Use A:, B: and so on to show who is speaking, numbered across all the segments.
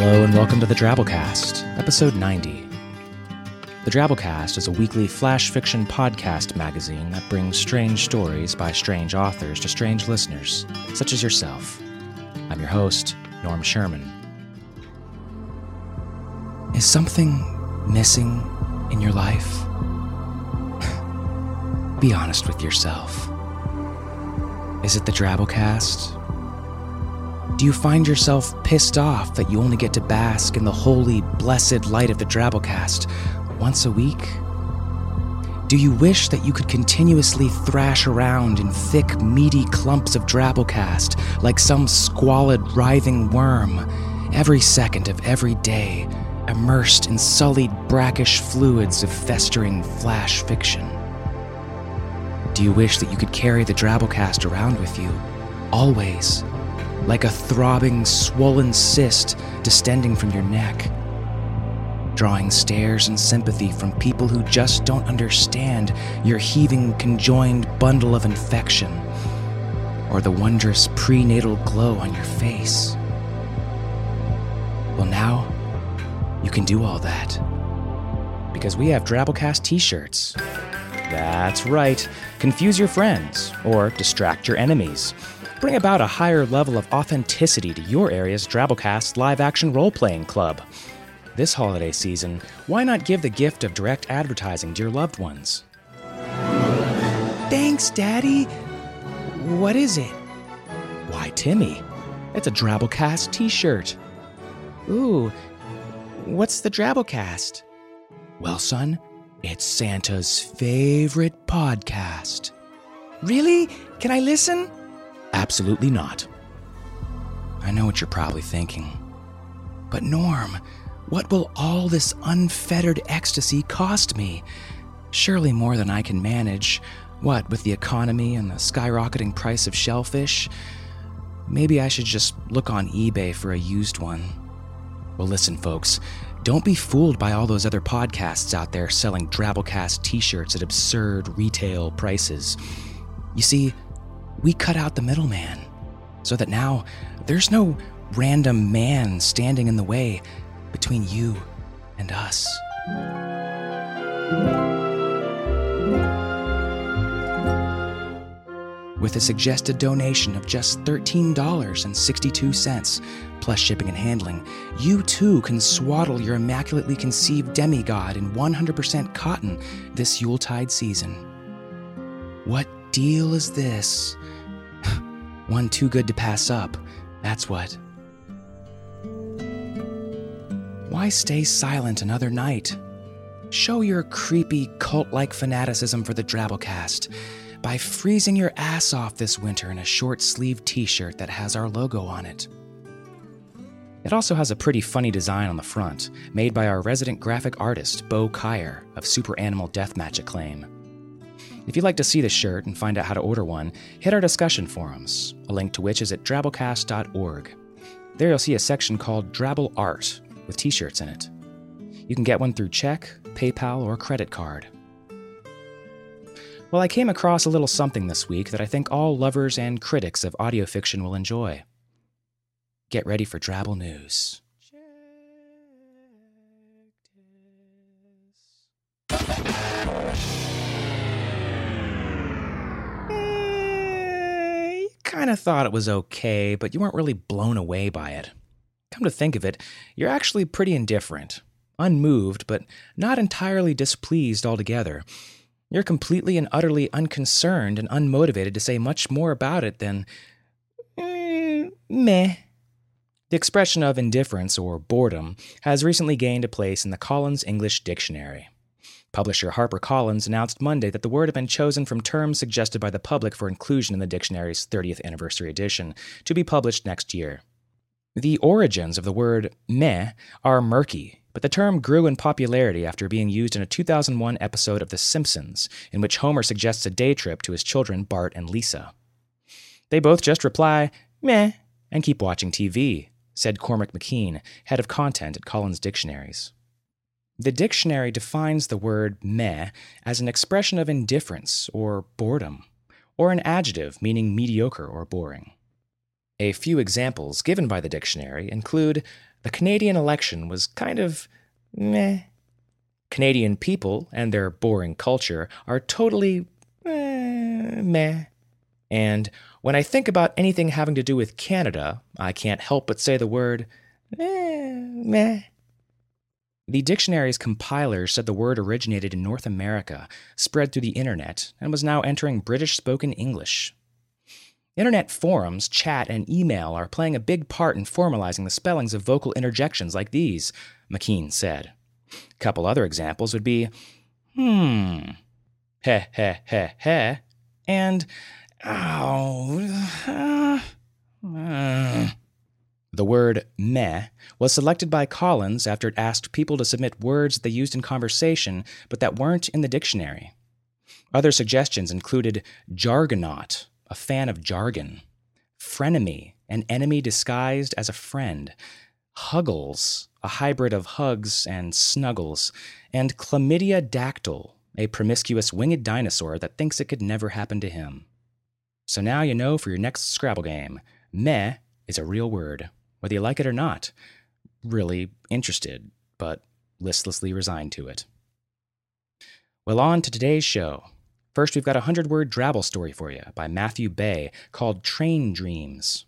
A: Hello and welcome to the Drabblecast, episode 90. The Drabblecast is a weekly flash fiction podcast magazine that brings strange stories by strange authors to strange listeners, such as yourself. I'm your host, Norm Sherman. Is something missing in your life? Be honest with yourself. Is it the Drabblecast? Do you find yourself pissed off that you only get to bask in the holy, blessed light of the Drabblecast once a week? Do you wish that you could continuously thrash around in thick, meaty clumps of Drabblecast like some squalid, writhing worm every second of every day, immersed in sullied, brackish fluids of festering flash fiction? Do you wish that you could carry the Drabblecast around with you, always? Like a throbbing, swollen cyst distending from your neck, drawing stares and sympathy from people who just don't understand your heaving, conjoined bundle of infection, or the wondrous prenatal glow on your face. Well, now you can do all that because we have Drabblecast t shirts. That's right, confuse your friends or distract your enemies bring about a higher level of authenticity to your area's Drabblecast live action role playing club. This holiday season, why not give the gift of direct advertising to your loved ones? Thanks, Daddy. What is it? Why, Timmy, it's a Drabblecast t shirt. Ooh, what's the Drabblecast? Well, son, it's Santa's favorite podcast. Really? Can I listen? Absolutely not. I know what you're probably thinking. But, Norm, what will all this unfettered ecstasy cost me? Surely more than I can manage. What, with the economy and the skyrocketing price of shellfish? Maybe I should just look on eBay for a used one. Well, listen, folks, don't be fooled by all those other podcasts out there selling Drabblecast t shirts at absurd retail prices. You see, we cut out the middleman so that now there's no random man standing in the way between you and us. With a suggested donation of just $13.62 plus shipping and handling, you too can swaddle your immaculately conceived demigod in 100% cotton this Yuletide season. What deal is this? One too good to pass up, that's what. Why stay silent another night? Show your creepy cult like fanaticism for the Drabblecast by freezing your ass off this winter in a short sleeved t shirt that has our logo on it. It also has a pretty funny design on the front, made by our resident graphic artist, Bo Kyer of Super Animal Deathmatch acclaim. If you'd like to see the shirt and find out how to order one, hit our discussion forums, a link to which is at drabblecast.org. There you'll see a section called Drabble Art with t shirts in it. You can get one through check, PayPal, or credit card. Well, I came across a little something this week that I think all lovers and critics of audio fiction will enjoy. Get ready for Drabble News. Kind of thought it was okay, but you weren't really blown away by it. Come to think of it, you're actually pretty indifferent, unmoved, but not entirely displeased altogether. You're completely and utterly unconcerned and unmotivated to say much more about it than. Mm, meh. The expression of indifference or boredom has recently gained a place in the Collins English Dictionary. Publisher HarperCollins announced Monday that the word had been chosen from terms suggested by the public for inclusion in the dictionary's 30th anniversary edition, to be published next year. The origins of the word meh are murky, but the term grew in popularity after being used in a 2001 episode of The Simpsons, in which Homer suggests a day trip to his children, Bart and Lisa. They both just reply, meh, and keep watching TV, said Cormac McKeown, head of content at Collins Dictionaries. The dictionary defines the word meh as an expression of indifference or boredom, or an adjective meaning mediocre or boring. A few examples given by the dictionary include the Canadian election was kind of meh. Canadian people and their boring culture are totally eh, meh. And when I think about anything having to do with Canada, I can't help but say the word eh, meh. The dictionary's compiler said the word originated in North America, spread through the internet, and was now entering British spoken English. Internet forums, chat, and email are playing a big part in formalizing the spellings of vocal interjections like these, McKeown said. A couple other examples would be, hmm, heh heh heh heh, and, ow, uh, uh. The word meh was selected by Collins after it asked people to submit words they used in conversation but that weren't in the dictionary. Other suggestions included jargonaut, a fan of jargon, frenemy, an enemy disguised as a friend, huggles, a hybrid of hugs and snuggles, and chlamydia dactyl, a promiscuous winged dinosaur that thinks it could never happen to him. So now you know for your next Scrabble game, meh is a real word whether you like it or not. Really interested, but listlessly resigned to it. Well, on to today's show. First, we've got a 100 word Drabble story for you by Matthew Bey called Train Dreams.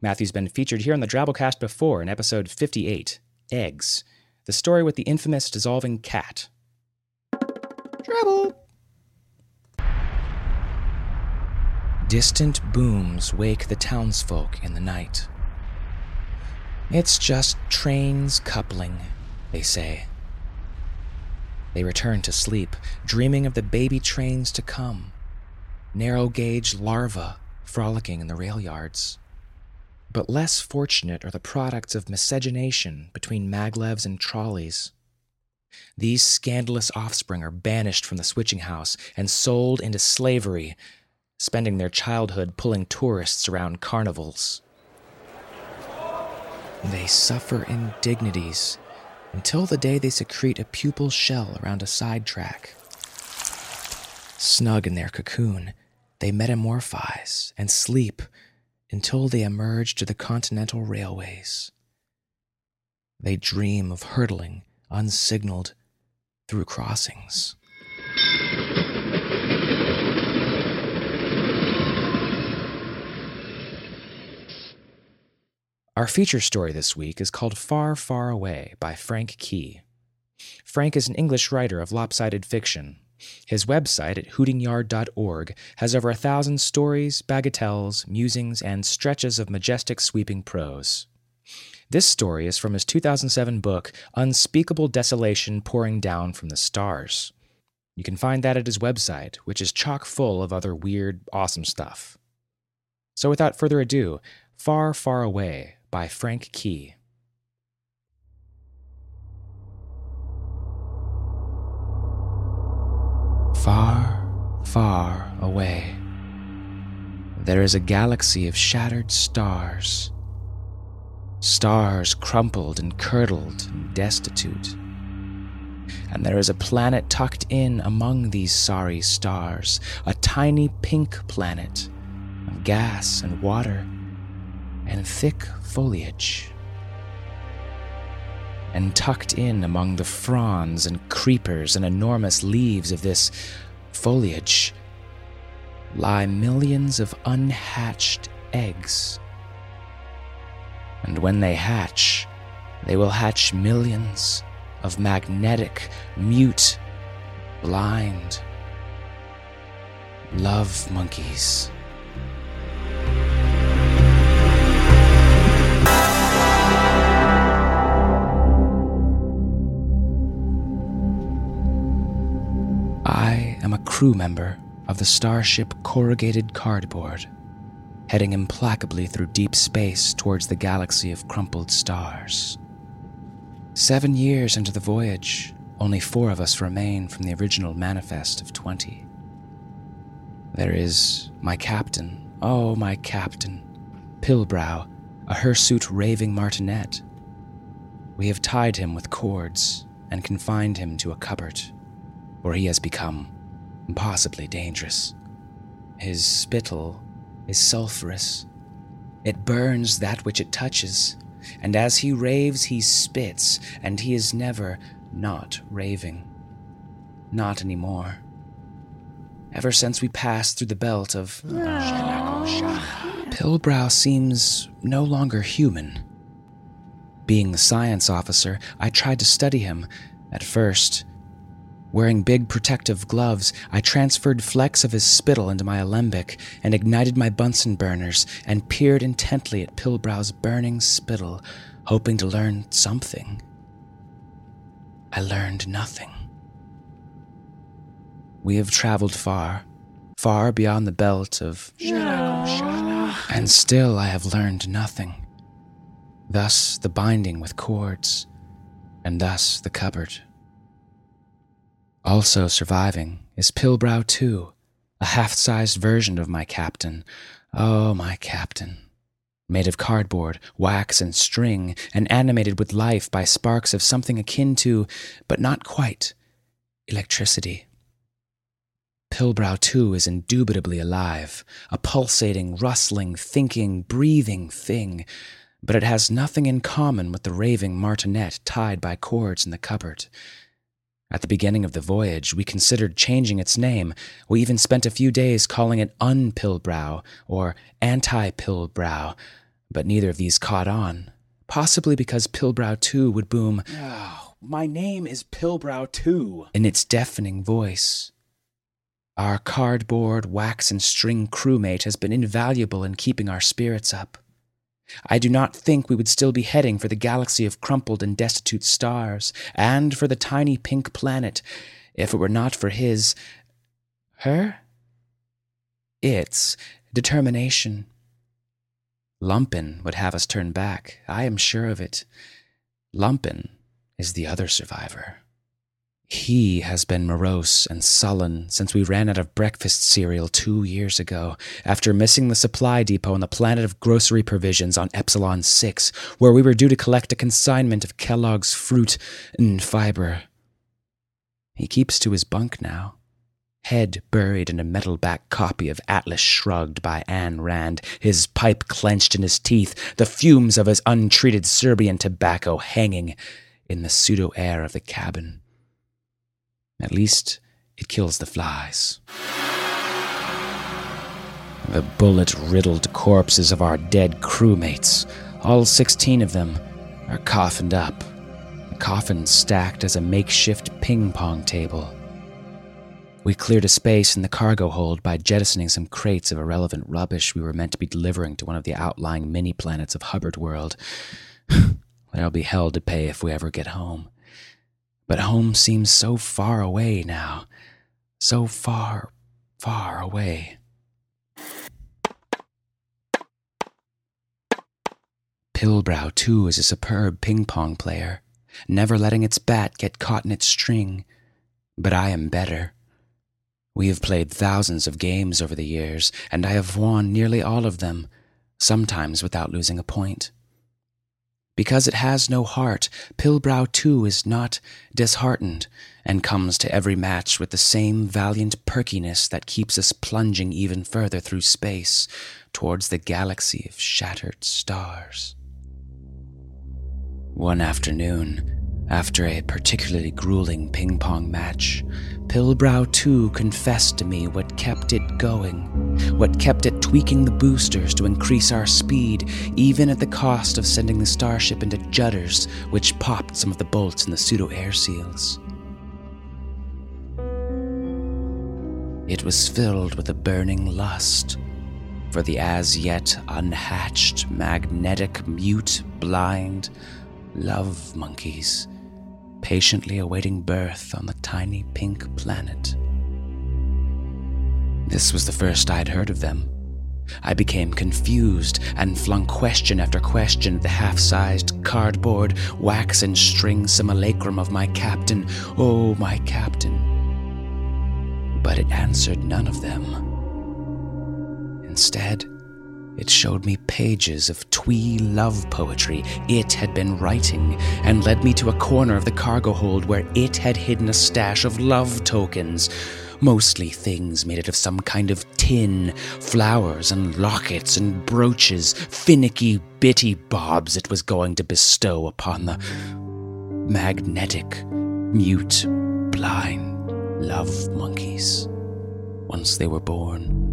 A: Matthew's been featured here on the Drabblecast before in episode 58 Eggs, the story with the infamous dissolving cat. Drabble! Distant booms wake the townsfolk in the night. It's just trains coupling, they say. They return to sleep, dreaming of the baby trains to come, narrow gauge larvae frolicking in the rail yards. But less fortunate are the products of miscegenation between maglevs and trolleys. These scandalous offspring are banished from the switching house and sold into slavery, spending their childhood pulling tourists around carnivals. They suffer indignities until the day they secrete a pupal shell around a sidetrack. Snug in their cocoon, they metamorphize and sleep until they emerge to the continental railways. They dream of hurtling, unsignaled, through crossings. Our feature story this week is called Far, Far Away by Frank Key. Frank is an English writer of lopsided fiction. His website at hootingyard.org has over a thousand stories, bagatelles, musings, and stretches of majestic sweeping prose. This story is from his 2007 book, Unspeakable Desolation Pouring Down from the Stars. You can find that at his website, which is chock full of other weird, awesome stuff. So without further ado, Far, Far Away by Frank Key. Far, far away, there is a galaxy of shattered stars. Stars crumpled and curdled and destitute. And there is a planet tucked in among these sorry stars, a tiny pink planet of gas and water and thick foliage. And tucked in among the fronds and creepers and enormous leaves of this foliage lie millions of unhatched eggs. And when they hatch, they will hatch millions of magnetic, mute, blind love monkeys. Crew member of the starship Corrugated Cardboard, heading implacably through deep space towards the galaxy of crumpled stars. Seven years into the voyage, only four of us remain from the original manifest of 20. There is my captain, oh, my captain, Pilbrow, a hirsute raving martinet. We have tied him with cords and confined him to a cupboard where he has become impossibly dangerous. His spittle is sulphurous. It burns that which it touches, and as he raves, he spits, and he is never not raving. Not anymore. Ever since we passed through the belt of Pilbrow seems no longer human. Being the science officer, I tried to study him. At first, Wearing big protective gloves, I transferred flecks of his spittle into my alembic and ignited my Bunsen burners and peered intently at Pilbrow's burning spittle, hoping to learn something. I learned nothing. We have traveled far, far beyond the belt of. And still I have learned nothing. Thus the binding with cords, and thus the cupboard. Also surviving is Pilbrow 2, a half sized version of my captain. Oh, my captain. Made of cardboard, wax, and string, and animated with life by sparks of something akin to, but not quite, electricity. Pilbrow 2 is indubitably alive, a pulsating, rustling, thinking, breathing thing, but it has nothing in common with the raving martinet tied by cords in the cupboard. At the beginning of the voyage, we considered changing its name. We even spent a few days calling it Unpilbrow or Anti Pilbrow, but neither of these caught on. Possibly because Pilbrow 2 would boom,
B: oh, My name is Pilbrow 2,
A: in its deafening voice. Our cardboard, wax, and string crewmate has been invaluable in keeping our spirits up. I do not think we would still be heading for the galaxy of crumpled and destitute stars, and for the tiny pink planet, if it were not for his. her? its determination. Lumpin would have us turn back, I am sure of it. Lumpin is the other survivor. He has been morose and sullen since we ran out of breakfast cereal two years ago, after missing the supply depot on the planet of grocery provisions on Epsilon 6, where we were due to collect a consignment of Kellogg's fruit and fiber. He keeps to his bunk now, head buried in a metal back copy of Atlas Shrugged by Ayn Rand, his pipe clenched in his teeth, the fumes of his untreated Serbian tobacco hanging in the pseudo air of the cabin. At least it kills the flies. The bullet riddled corpses of our dead crewmates, all 16 of them, are coffined up, the coffin stacked as a makeshift ping pong table. We cleared a space in the cargo hold by jettisoning some crates of irrelevant rubbish we were meant to be delivering to one of the outlying mini planets of Hubbard World. There'll be hell to pay if we ever get home. But home seems so far away now. So far, far away. Pilbrow, 2, is a superb ping pong player, never letting its bat get caught in its string. But I am better. We have played thousands of games over the years, and I have won nearly all of them, sometimes without losing a point. Because it has no heart, Pilbrow 2 is not disheartened, and comes to every match with the same valiant perkiness that keeps us plunging even further through space towards the galaxy of shattered stars. One afternoon, after a particularly grueling ping pong match, Pilbrow 2 confessed to me what kept it going, what kept it tweaking the boosters to increase our speed, even at the cost of sending the starship into judders, which popped some of the bolts in the pseudo air seals. It was filled with a burning lust for the as yet unhatched, magnetic, mute, blind love monkeys patiently awaiting birth on the tiny pink planet. This was the first I'd heard of them. I became confused and flung question after question at the half sized cardboard, wax and string simulacrum of my captain. Oh, my captain. But it answered none of them. Instead, it showed me pages of twee love poetry it had been writing, and led me to a corner of the cargo hold where it had hidden a stash of love tokens, mostly things made out of some kind of tin, flowers and lockets and brooches, finicky bitty bobs it was going to bestow upon the magnetic, mute, blind love monkeys once they were born.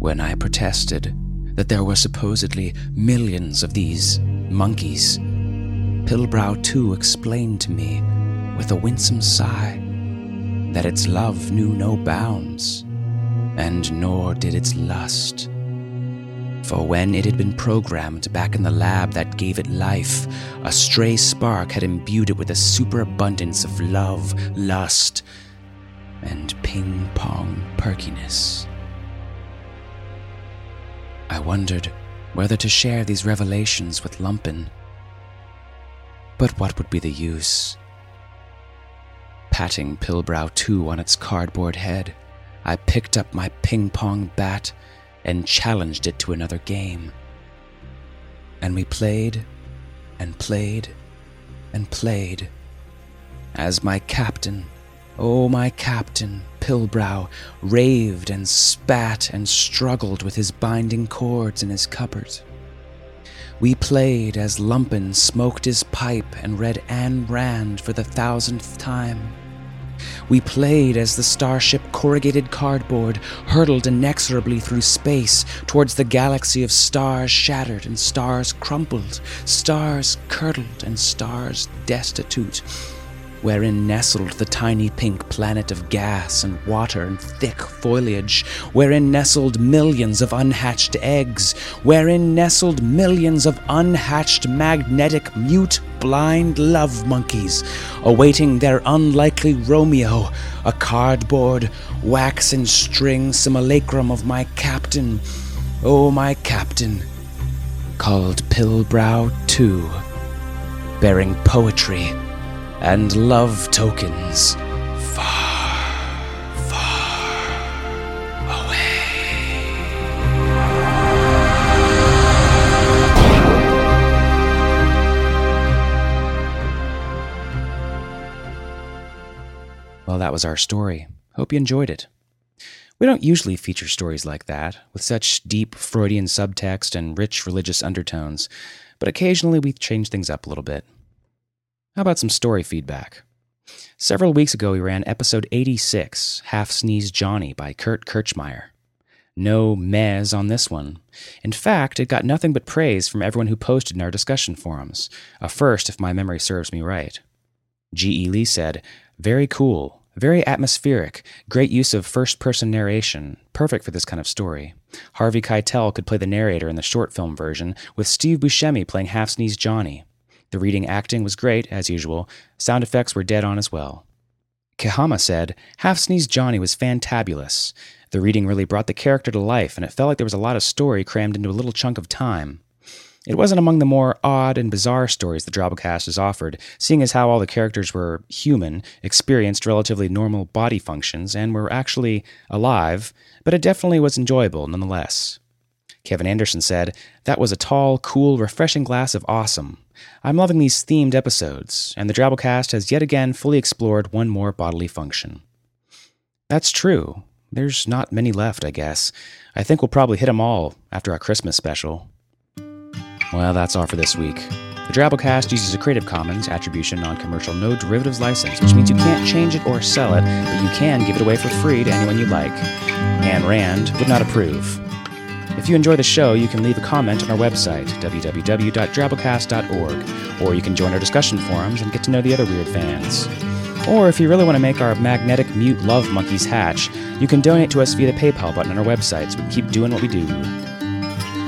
A: When I protested that there were supposedly millions of these monkeys, Pilbrow 2 explained to me with a winsome sigh that its love knew no bounds, and nor did its lust. For when it had been programmed back in the lab that gave it life, a stray spark had imbued it with a superabundance of love, lust, and ping pong perkiness. I wondered whether to share these revelations with Lumpen. But what would be the use? Patting Pilbrow 2 on its cardboard head, I picked up my ping pong bat and challenged it to another game. And we played and played and played as my captain, oh my captain, Pilbrow, raved and spat and struggled with his binding cords in his cupboard. We played as Lumpen smoked his pipe and read Ayn Rand for the thousandth time. We played as the starship corrugated cardboard hurtled inexorably through space towards the galaxy of stars shattered and stars crumpled, stars curdled and stars destitute wherein nestled the tiny pink planet of gas and water and thick foliage, wherein nestled millions of unhatched eggs, wherein nestled millions of unhatched magnetic mute blind love monkeys, awaiting their unlikely Romeo, a cardboard, wax and string simulacrum of my captain, oh my captain, called Pilbrow 2, bearing poetry and love tokens far, far away. Well, that was our story. Hope you enjoyed it. We don't usually feature stories like that, with such deep Freudian subtext and rich religious undertones, but occasionally we change things up a little bit. How about some story feedback? Several weeks ago, we ran episode 86, Half Sneeze Johnny by Kurt Kirchmeier. No mez on this one. In fact, it got nothing but praise from everyone who posted in our discussion forums, a first if my memory serves me right. G.E. Lee said, Very cool, very atmospheric, great use of first person narration, perfect for this kind of story. Harvey Keitel could play the narrator in the short film version, with Steve Buscemi playing Half Sneeze Johnny. The reading acting was great, as usual. Sound effects were dead on as well. Kihama said, Half Sneeze Johnny was fantabulous. The reading really brought the character to life, and it felt like there was a lot of story crammed into a little chunk of time. It wasn't among the more odd and bizarre stories the Drabblecast has offered, seeing as how all the characters were human, experienced relatively normal body functions, and were actually alive, but it definitely was enjoyable nonetheless. Kevin Anderson said, That was a tall, cool, refreshing glass of awesome. I'm loving these themed episodes, and the Drabblecast has yet again fully explored one more bodily function. That's true. There's not many left, I guess. I think we'll probably hit them all after our Christmas special. Well, that's all for this week. The Drabblecast uses a Creative Commons Attribution Non Commercial No Derivatives license, which means you can't change it or sell it, but you can give it away for free to anyone you like. Ayn Rand would not approve. If you enjoy the show, you can leave a comment on our website, www.drabblecast.org, or you can join our discussion forums and get to know the other weird fans. Or if you really want to make our magnetic mute love monkeys hatch, you can donate to us via the PayPal button on our website so we keep doing what we do.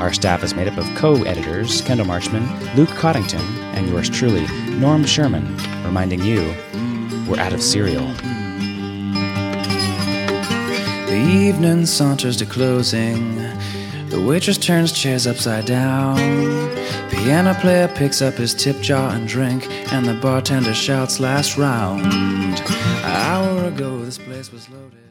A: Our staff is made up of co editors Kendall Marchman, Luke Coddington, and yours truly, Norm Sherman, reminding you we're out of cereal. The evening saunters to closing. The waitress turns chairs upside down. The piano player picks up his tip jar and drink, and the bartender shouts last round. An hour ago, this place was loaded.